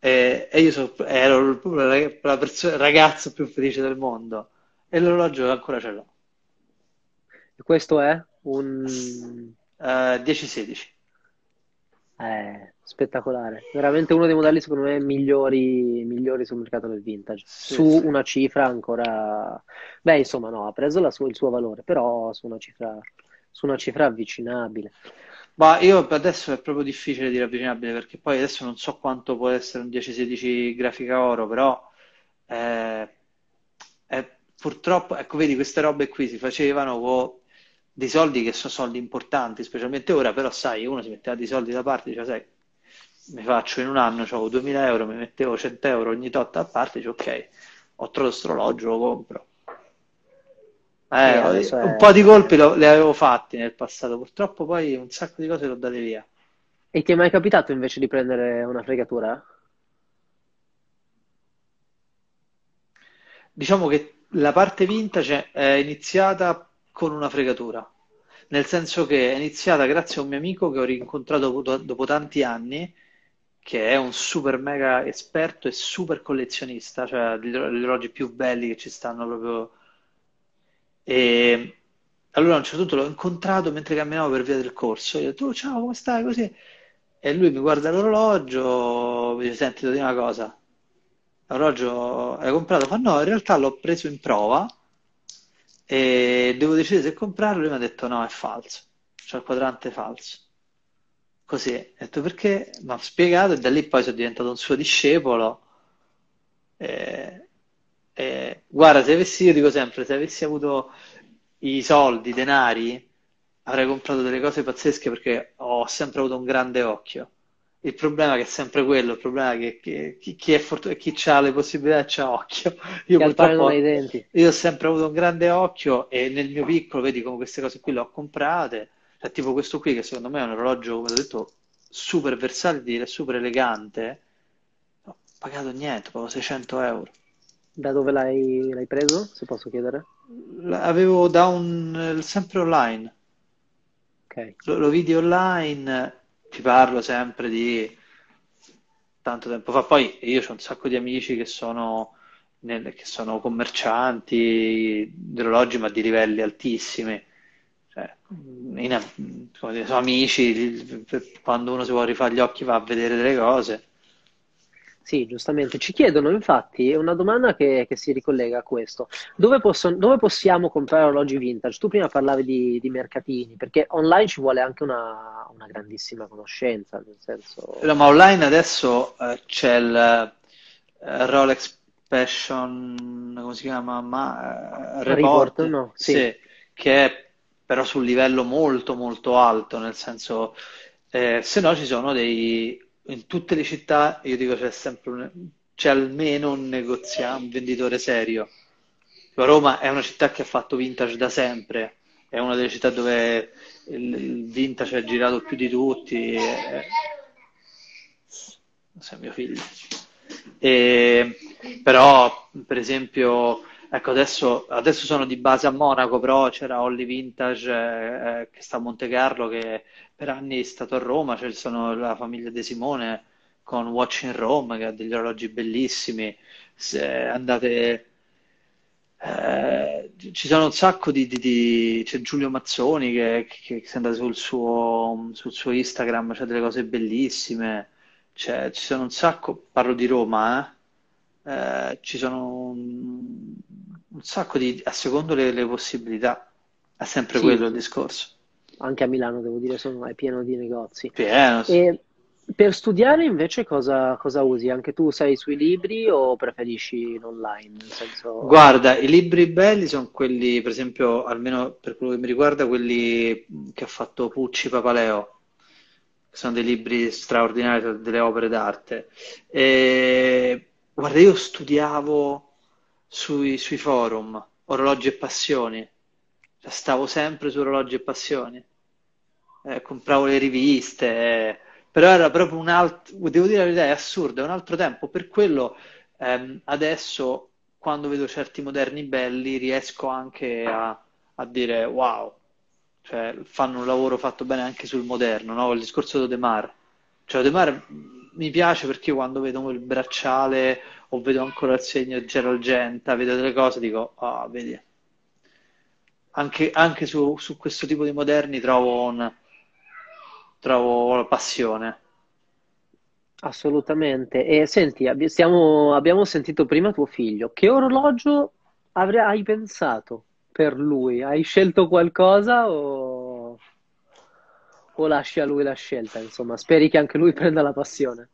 E, e io so- ero proprio la, la perso- il ragazzo più felice del mondo. E l'orologio ancora ce l'ho. E questo è un... Eh, 10-16. eh, spettacolare. Veramente uno dei modelli, secondo me, migliori, migliori sul mercato del vintage. Sì, Su sì. una cifra ancora... Beh, insomma, no, ha preso la sua- il suo valore, però su una cifra, su una cifra avvicinabile. Ma io adesso è proprio difficile dire avvicinabile perché poi adesso non so quanto può essere un 10-16 grafica oro, però eh, è- purtroppo, ecco, vedi, queste robe qui si facevano con dei soldi che sono soldi importanti, specialmente ora, però sai, uno si metteva dei soldi da parte, diceva, sai, mi faccio in un anno, avevo 2000 euro, mi mettevo 100 euro ogni tot a parte, dicevo, ok, ho trovato questo orologio, lo compro. E Eh, adesso un po' di colpi lo- li avevo fatti nel passato, purtroppo poi un sacco di cose le ho date via. E ti è mai capitato invece di prendere una fregatura? diciamo che la parte vintage è iniziata con una fregatura, nel senso che è iniziata grazie a un mio amico che ho rincontrato dopo, dopo tanti anni, che è un super mega esperto e super collezionista, cioè gli orologi più belli che ci stanno proprio. E allora a un certo punto l'ho incontrato mentre camminavo per via del corso, gli ho detto, oh, ciao, come stai? Così. E lui mi guarda l'orologio, mi dice, senti, ti dico una cosa, l'orologio hai comprato? Fa no, in realtà l'ho preso in prova e devo decidere se comprarlo. Lui mi ha detto no, è falso, c'è il quadrante falso. Così, ho detto perché? Mi ha spiegato e da lì poi sono diventato un suo discepolo. E, e, guarda, se avessi, io dico sempre, se avessi avuto i soldi, i denari, avrei comprato delle cose pazzesche perché ho sempre avuto un grande occhio. Il problema è che è sempre quello, il problema è che, che chi, chi, è fortunato, chi ha le possibilità c'ha occhio. Io purtroppo io ho sempre avuto un grande occhio e nel mio piccolo, vedi come queste cose qui le ho comprate, cioè, tipo questo qui che secondo me è un orologio, come ho detto, super versatile, super elegante, ho pagato niente, proprio 600 euro. Da dove l'hai, l'hai preso, se posso chiedere? Avevo da un, sempre online. Ok. Lo, lo vidi online ti parlo sempre di tanto tempo fa. Poi io ho un sacco di amici che sono, nel, che sono commercianti di orologi, ma di livelli altissimi. Cioè, in, dire, sono amici, quando uno si vuole rifare gli occhi va a vedere delle cose. Sì, giustamente. Ci chiedono, infatti, è una domanda che, che si ricollega a questo. Dove, posso, dove, possiamo comprare orologi vintage? Tu prima parlavi di, di mercatini, perché online ci vuole anche una, una grandissima conoscenza, nel senso... No, ma online adesso eh, c'è il eh, Rolex Passion, come si chiama? Ma, eh, Report, Report no? Sì. sì. che è però sul livello molto molto alto, nel senso, eh, se no ci sono dei in tutte le città, io dico c'è sempre un, c'è almeno un negoziante, un venditore serio. Roma è una città che ha fatto vintage da sempre, è una delle città dove il, vintage è girato più di tutti. È... Sei mio figlio. E, però, per esempio, ecco, adesso, adesso, sono di base a Monaco, però c'era Holly Vintage eh, che sta a Monte Carlo che per anni è stato a Roma, cioè sono la famiglia De Simone con Watch in Rome che ha degli orologi bellissimi. Se andate, eh, ci sono un sacco di, di, di... c'è Giulio Mazzoni che, che, che se andate sul suo, sul suo Instagram c'è delle cose bellissime. C'è, ci sono un sacco, parlo di Roma, eh? Eh, ci sono un, un, sacco di, a secondo le, le possibilità, è sempre sì. quello il discorso anche a Milano devo dire sono, è pieno di negozi. Pieno, sì. E per studiare invece cosa, cosa, usi? Anche tu sei sui libri o preferisci in online? Senso... Guarda, i libri belli sono quelli, per esempio, almeno per quello che mi riguarda, quelli che ha fatto Pucci Papaleo, sono dei libri straordinari, delle opere d'arte. E, guarda, io studiavo sui, sui forum, orologi e passioni, stavo sempre su orologi e passioni eh, compravo le riviste, eh, però era proprio un altro, devo dire la verità, è assurdo, è un altro tempo, per quello ehm, adesso quando vedo certi moderni belli riesco anche a, a dire wow, cioè fanno un lavoro fatto bene anche sul moderno, no? Il discorso di Demar. Cioè, Demar mi piace perché io quando vedo il bracciale o vedo ancora il segno Gerald Genta, vedo delle cose, dico, ah, oh, vedi. Anche, anche su, su, questo tipo di moderni trovo un, trovo passione. Assolutamente. E senti, stiamo, abbiamo sentito prima tuo figlio. Che orologio avrai, hai pensato per lui? Hai scelto qualcosa o, o lasci a lui la scelta? Insomma, speri che anche lui prenda la passione.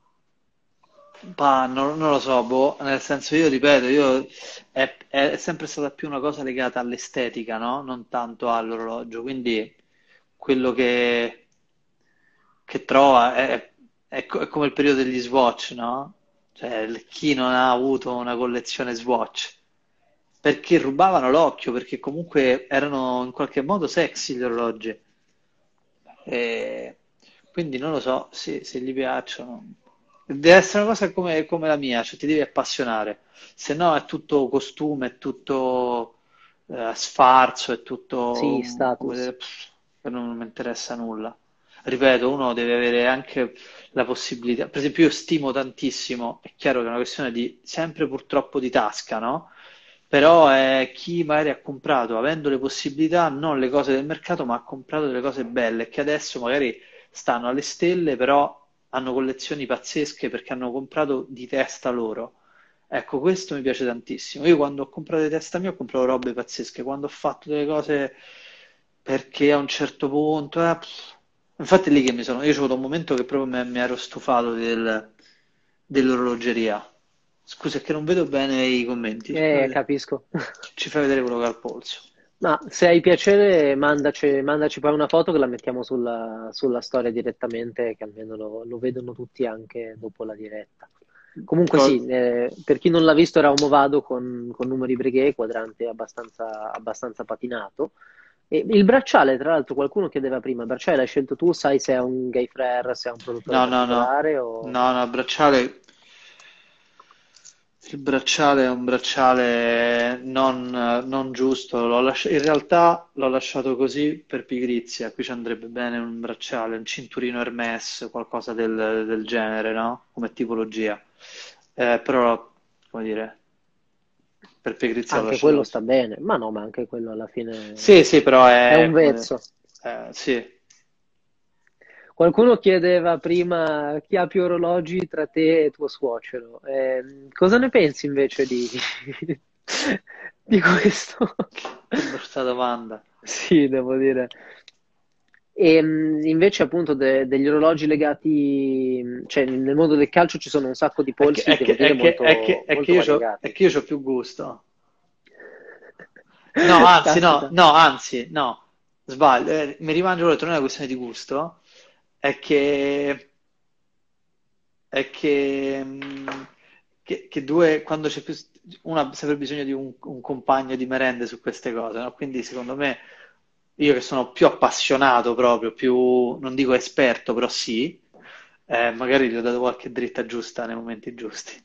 Bah, non, non, lo so, boh, nel senso io ripeto, io, è, è, sempre stata più una cosa legata all'estetica, no? Non tanto all'orologio, quindi quello che, che trova è, è, è, come il periodo degli Swatch, no? Cioè, chi non ha avuto una collezione Swatch? Perché rubavano l'occhio, perché comunque erano in qualche modo sexy gli orologi. E quindi non lo so se, se gli piacciono. Deve essere una cosa come, come la mia, cioè ti devi appassionare, se no è tutto costume, è tutto eh, sfarzo, è tutto... Sì, status. pff, non mi interessa nulla. Ripeto, uno deve avere anche la possibilità, per esempio io stimo tantissimo, è chiaro che è una questione di sempre purtroppo di tasca, no? Però è chi magari ha comprato, avendo le possibilità, non le cose del mercato, ma ha comprato delle cose belle, che adesso magari stanno alle stelle, però hanno collezioni pazzesche perché hanno comprato di testa loro. Ecco, questo mi piace tantissimo. Io quando ho comprato di testa mia ho comprato robe pazzesche, quando ho fatto delle cose perché a un certo punto... eh, Infatti lì che mi sono... Io ho avuto un momento che proprio mi, mi ero stufato del- dell'orologeria. Scusa, è che non vedo bene i commenti. Eh, capisco. ci fai vedere quello che ha al polso. Ma se hai piacere, mandaci, mandaci poi una foto che la mettiamo sulla, sulla storia direttamente, che almeno lo, lo vedono tutti anche dopo la diretta. Comunque Co- sì, eh, per chi non l'ha visto era un Movado con, con numeri Breguet, quadrante abbastanza, abbastanza patinato. E il bracciale, tra l'altro, qualcuno chiedeva prima, il bracciale l'hai scelto tu, sai se è un Gay Frere, se è un produttore No, no, no, o... no, no, bracciale. Il bracciale è un bracciale non, non giusto. L'ho lasci- in realtà l'ho lasciato così per pigrizia. Qui ci andrebbe bene un bracciale, un cinturino Hermès, qualcosa del, del genere, no? Come tipologia. Eh, però, come dire, per pigrizia Anche quello così. sta bene, ma no, ma anche quello alla fine Sì, sì, però è è, un vezzo. eh, sì. Qualcuno chiedeva prima chi ha più orologi tra te e tuo suocero. Ehm, cosa ne pensi invece di, di questo? Brutta domanda. Sì, devo dire. E mh, invece appunto de- degli orologi legati, cioè nel mondo del calcio ci sono un sacco di polsi, è che, è che, molto, è che, è che io variegati. è che io c'ho più gusto. No, anzi, no, no, anzi, no, sbaglio. eh, mi rimangio l'altro, non è una questione di gusto, è che, è che, che, che due, quando c'è più, una ha sempre bisogno di un, un compagno di merende su queste cose, no? Quindi secondo me, io che sono più appassionato proprio, più, non dico esperto, però sì, eh, magari gli ho dato qualche dritta giusta nei momenti giusti.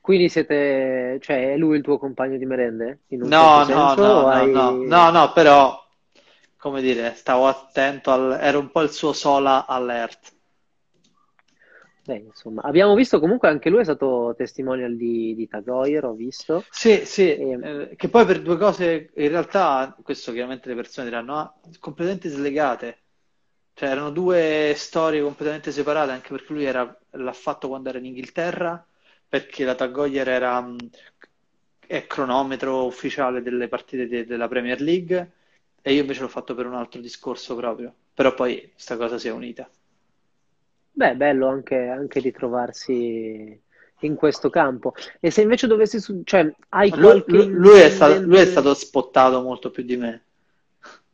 Quindi siete, cioè è lui il tuo compagno di merende, in un No, certo no, senso, no, o no, no, hai... no, no, però, come dire, stavo attento al, ero un po' il suo sola alert. Beh, insomma, abbiamo visto comunque anche lui è stato testimonial di, di Tag Heuer, ho visto. Sì, sì, E, eh, che poi per due cose, in realtà, questo chiaramente le persone diranno, ah, completamente slegate. Cioè, erano due storie completamente separate, anche perché lui era- l'ha fatto quando era in Inghilterra, perché la Tag Heuer era, mh, è cronometro ufficiale delle partite de- della Premier League, e io invece l'ho fatto per un altro discorso proprio. Però poi sta cosa si è unita. beh, bello anche, anche ritrovarsi in questo campo. E se invece dovessi, su- cioè, hai Lui, qualche lui- lui è stato, lui è stato spottato molto più di me.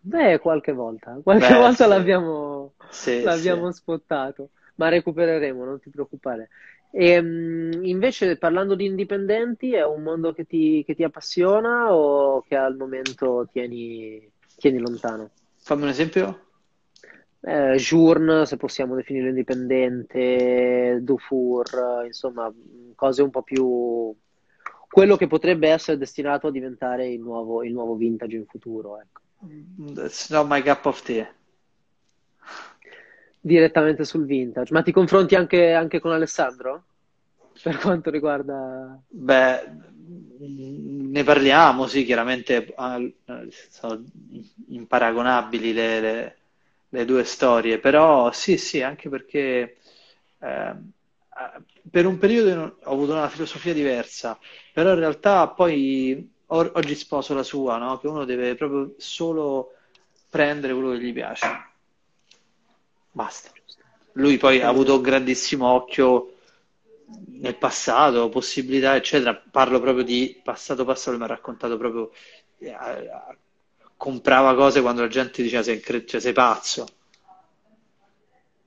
Beh, qualche volta, qualche Beh, volta sì, l'abbiamo sì, sì. l'abbiamo spottato, ma recupereremo, non ti preoccupare. E, mh, invece, parlando di indipendenti, è un mondo che ti, che ti appassiona o che al momento tieni, tieni lontano? Fammi un esempio. Eh, Journe, se possiamo definirlo indipendente, Dufour, insomma, cose un po' più... quello che potrebbe essere destinato a diventare il nuovo, il nuovo vintage in futuro, ecco. That's not my cup of tea. Direttamente sul vintage. Ma ti confronti anche, anche con Alessandro? Per quanto riguarda... Beh, ne parliamo, sì, chiaramente eh, sono imparagonabili le, le- le due storie, però sì, sì, anche perché eh, per un periodo ho avuto una filosofia diversa, però in realtà poi oggi sposo la sua, no? Che uno deve proprio solo prendere quello che gli piace. Basta. Lui poi ha avuto un grandissimo occhio nel passato, possibilità, eccetera. Parlo proprio di passato passato, mi ha raccontato proprio, eh, comprava cose quando la gente diceva sei, cioè, sei pazzo.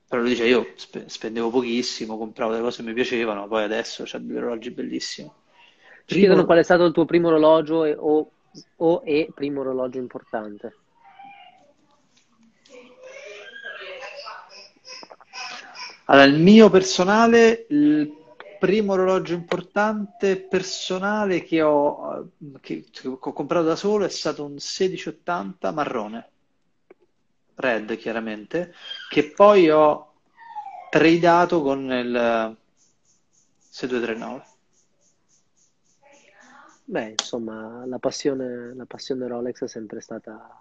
Però lui dice io spe- spendevo pochissimo, compravo delle cose che mi piacevano, poi adesso c'ha degli orologi bellissimi. Ci chiedono Primo, qual è stato il tuo primo orologio e, o, o e primo orologio importante. Allora, il mio personale, il primo orologio importante personale che ho, che, che ho comprato da solo è stato un 1680 marrone, red chiaramente, che poi ho tradato con il 6239. Beh, insomma, la passione, la passione Rolex è sempre stata,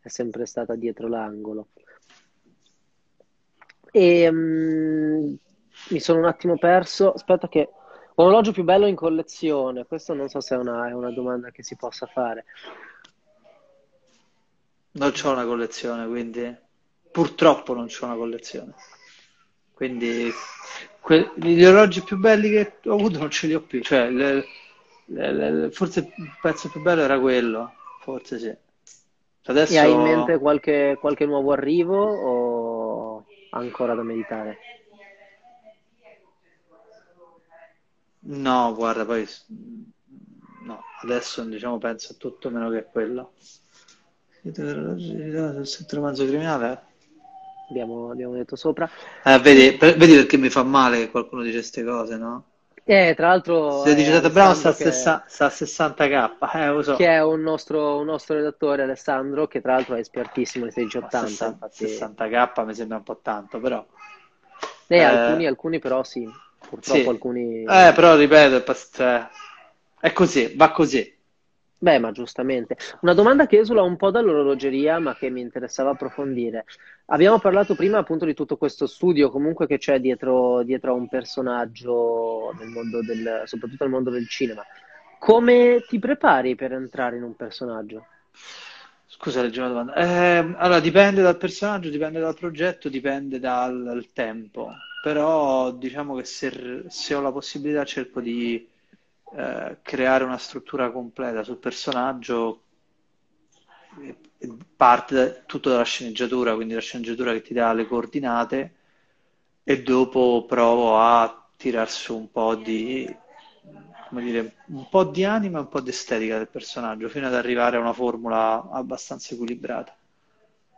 è sempre stata dietro l'angolo. E mm, mi sono un attimo perso. Aspetta, che orologio più bello in collezione? Questo non so se è una, è una domanda che si possa fare. Non c'ho una collezione, quindi purtroppo non c'ho una collezione. Quindi que- gli orologi più belli che ho avuto non ce li ho più. Cioè, le- le- le- forse il pezzo più bello era quello, forse sì. E hai in mente Adesso qualche, qualche nuovo arrivo o ancora da meditare? No, guarda, poi no, adesso diciamo penso a tutto meno che a quello. Sul settore romanzo criminale? Abbiamo, abbiamo detto sopra. Eh, vedi, per- vedi perché mi fa male che qualcuno dice queste cose, no? E tra l'altro Se dice Tata Brown sta a, Alessandro che, sessa- sta a 60k, eh, lo so, che è un nostro, un nostro redattore, Alessandro, che tra l'altro è espertissimo ma 1680, 60 infatti 60k mi sembra un po' tanto, però... Eh, Eh, alcuni, alcuni però sì, sì, purtroppo alcuni... eh, però ripeto, è, pas- cioè, è così, va così. Beh, ma giustamente. Una domanda che esula un po' dall'orologeria, ma che mi interessava approfondire. Abbiamo parlato prima appunto di tutto questo studio comunque che c'è dietro, dietro a un personaggio nel mondo del, soprattutto nel mondo del cinema. Come ti prepari per entrare in un personaggio? Scusa, leggi una domanda. Eh, allora, dipende dal personaggio, dipende dal progetto, dipende dal, dal tempo. Però diciamo che se, se ho la possibilità cerco di eh, creare una struttura completa sul personaggio, eh, parte da- tutto dalla sceneggiatura, quindi la sceneggiatura che ti dà le coordinate e dopo provo a tirar su un po' di, come dire, un po' di anima e un po' di estetica del personaggio, fino ad arrivare a una formula abbastanza equilibrata.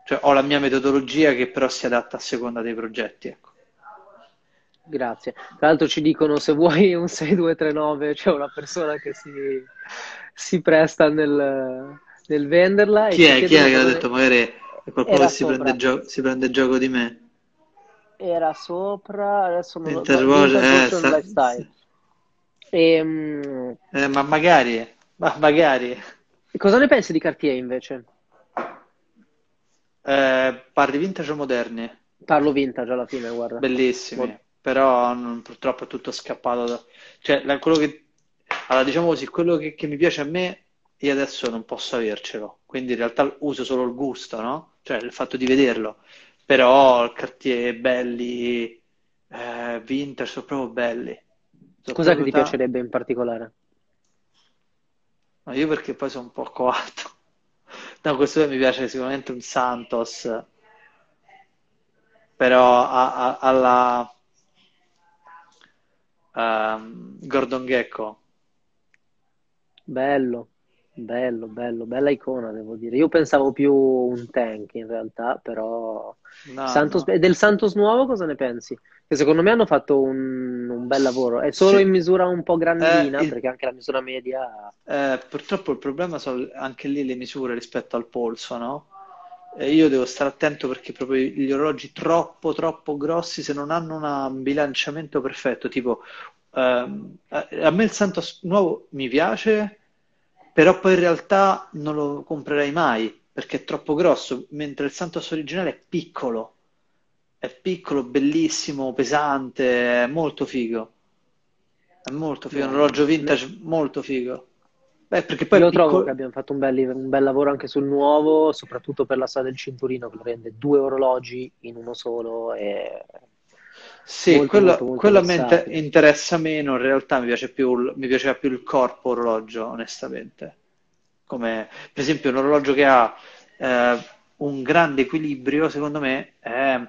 Cioè, ho la mia metodologia che però si adatta a seconda dei progetti, ecco. Grazie. Tra l'altro ci dicono se vuoi un 6239, c'è una persona che si, si presta nel, nel venderla Chi è? Chi è che ha detto magari è qualcuno che si prende, sopra. gio- si prende gioco di me? Era sopra, adesso non lo so, Vintage eh, sta- Lifestyle. Ehm, eh, ma magari, ma magari. cosa ne pensi di Cartier invece? Eh, parli vintage o moderni? Parlo vintage alla fine, guarda. Bellissimi, Mo- però non- purtroppo è tutto scappato da... Cioè, la- quello che... Allora, diciamo così, quello che, che mi piace a me, io adesso non posso avercelo, quindi in realtà uso solo il gusto, no? Cioè, il fatto di vederlo. Però Cartier belli, eh, vintage, sono proprio belli. Sono Cos'è che proprio ti piacerebbe in particolare? Ma io perché poi sono un po' coatto. No, questo mi piace sicuramente un Santos, però a- a- alla ehm, Gordon Gekko. Bello, bello, bello, bella icona, devo dire. Io pensavo più un tank in realtà, però No, Santos, no. e del Santos nuovo cosa ne pensi? Che secondo me hanno fatto un, un bel lavoro. È solo Sì. in misura un po' Eh, grandina, il- perché anche la misura media eh, purtroppo il problema sono anche lì le misure rispetto al polso, no? E io devo stare attento perché proprio gli orologi troppo, troppo grossi, se non hanno una- un bilanciamento perfetto, tipo ehm, a me il Santos nuovo mi piace, però poi in realtà non lo comprerei mai perché è troppo grosso, mentre il Santos originale è piccolo, è piccolo, bellissimo, pesante, è molto figo, è molto figo, è un orologio vintage molto figo. Beh, perché poi io trovo che piccolo, abbiamo fatto un bel, un bel lavoro anche sul nuovo, soprattutto per la storia del cinturino, che lo rende due orologi in uno solo e Sì, molto, quello, molto, molto quello a me inter- versatile. interessa meno, in realtà mi piace più, mi piaceva più il corpo orologio, onestamente. Come per esempio un orologio che ha eh, un grande equilibrio, secondo me, è-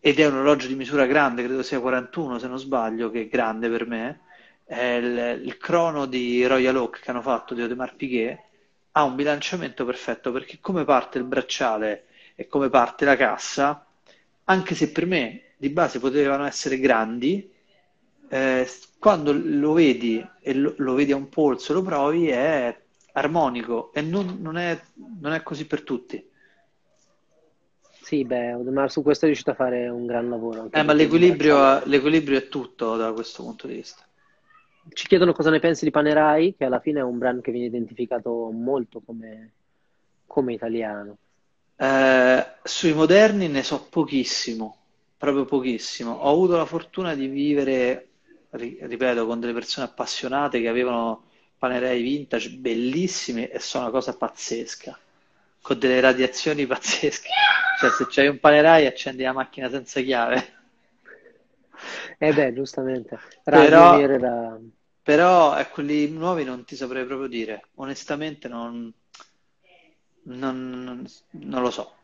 ed è un orologio di misura grande, credo sia 41 se non sbaglio, che è grande per me, è il, il crono di Royal Oak che hanno fatto di Audemars Piguet, ha un bilanciamento perfetto perché come parte il bracciale e come parte la cassa, anche se per me di base potevano essere grandi, eh, quando lo vedi e lo, lo, vedi a un polso, lo provi, è armonico e non, non, è, non è, così per tutti. Sì, beh, Odemar su questo è riuscito a fare un gran lavoro. Eh, ma l'equilibrio, l'equilibrio è tutto da questo punto di vista. Ci chiedono cosa ne pensi di Panerai, che alla fine è un brand che viene identificato molto come, come italiano. Eh, sui moderni ne so pochissimo, proprio pochissimo. Ho avuto la fortuna di vivere, ripeto, con delle persone appassionate che avevano panerei vintage bellissimi e sono una cosa pazzesca, con delle radiazioni pazzesche. Cioè, se c'hai un panerai accendi la macchina senza chiave. Eh beh, giustamente. Però, da... però eh, quelli nuovi non ti saprei proprio dire. Onestamente non non, non, lo so.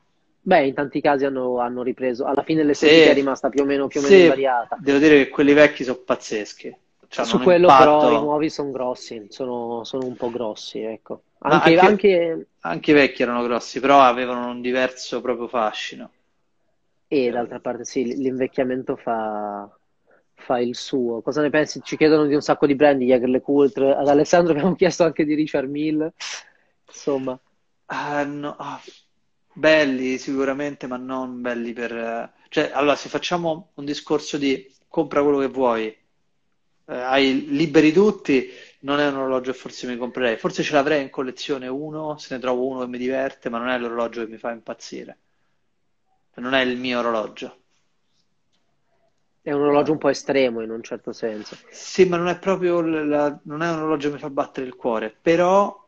Beh, in tanti casi hanno, hanno ripreso, alla fine l'estetica sì, è rimasta più o meno, più o meno sì, invariata. Devo dire che quelli vecchi sono pazzeschi. Cioè, Su quello impatto... però i nuovi sono grossi, sono, sono, un po' grossi, ecco. Anche, anche, anche... anche, i vecchi erano grossi, però avevano un diverso proprio fascino. E d'altra parte sì, l'invecchiamento fa, fa il suo. Cosa ne pensi? Ci chiedono di un sacco di brand, Jäger Le Coultre. Ad Alessandro abbiamo chiesto anche di Richard Mill. Insomma. Ah, no, ah, belli sicuramente, ma non belli per... Cioè, allora, se facciamo un discorso di compra quello che vuoi, eh, hai liberi tutti, non è un orologio che forse mi comprerei. Forse ce l'avrei in collezione uno, se ne trovo uno che mi diverte, ma non è l'orologio che mi fa impazzire. Non è il mio orologio. È un orologio un po' estremo in un certo senso. Sì, ma non è proprio la... non è un orologio che mi fa battere il cuore, però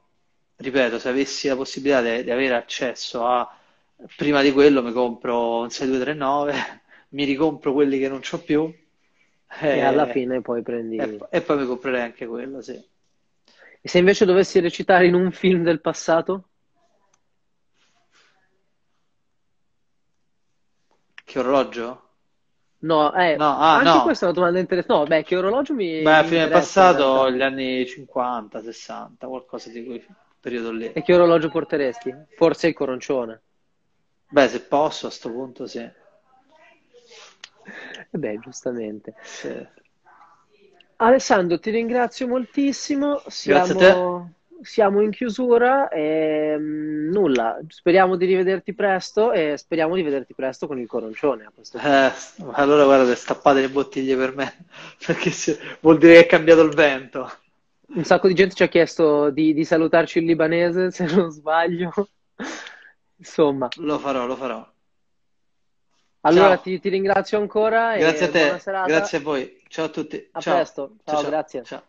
ripeto, se avessi la possibilità di, di avere accesso a prima di quello mi compro un 6239, mi ricompro quelli che non ho più e, e alla fine poi prendi e, e, poi mi comprerei anche quello, sì. E se invece dovessi recitare in un film del passato? Che orologio? No, eh, no, ah, anche no. questa è una domanda interessante. No, beh, che orologio mi. Beh, a fine passato, gli anni 50, 60, qualcosa di quel periodo lì. E che orologio porteresti? Forse il coroncione. Beh, se posso, a sto punto sì. Beh, giustamente. Sì. Alessandro, ti ringrazio moltissimo. Siamo, siamo in chiusura e mm, nulla. Speriamo di rivederti presto e speriamo di vederti presto con il coroncione. Eh, allora, guarda, stappate le bottiglie per me perché se... vuol dire che è cambiato il vento. Un sacco di gente ci ha chiesto di, di salutarci in libanese, se non sbaglio. Insomma. Lo farò, lo farò. Allora ti, ti, ringrazio ancora. Grazie a te, grazie a voi. Ciao a tutti. A ciao. presto. Ciao, ciao grazie. Ciao.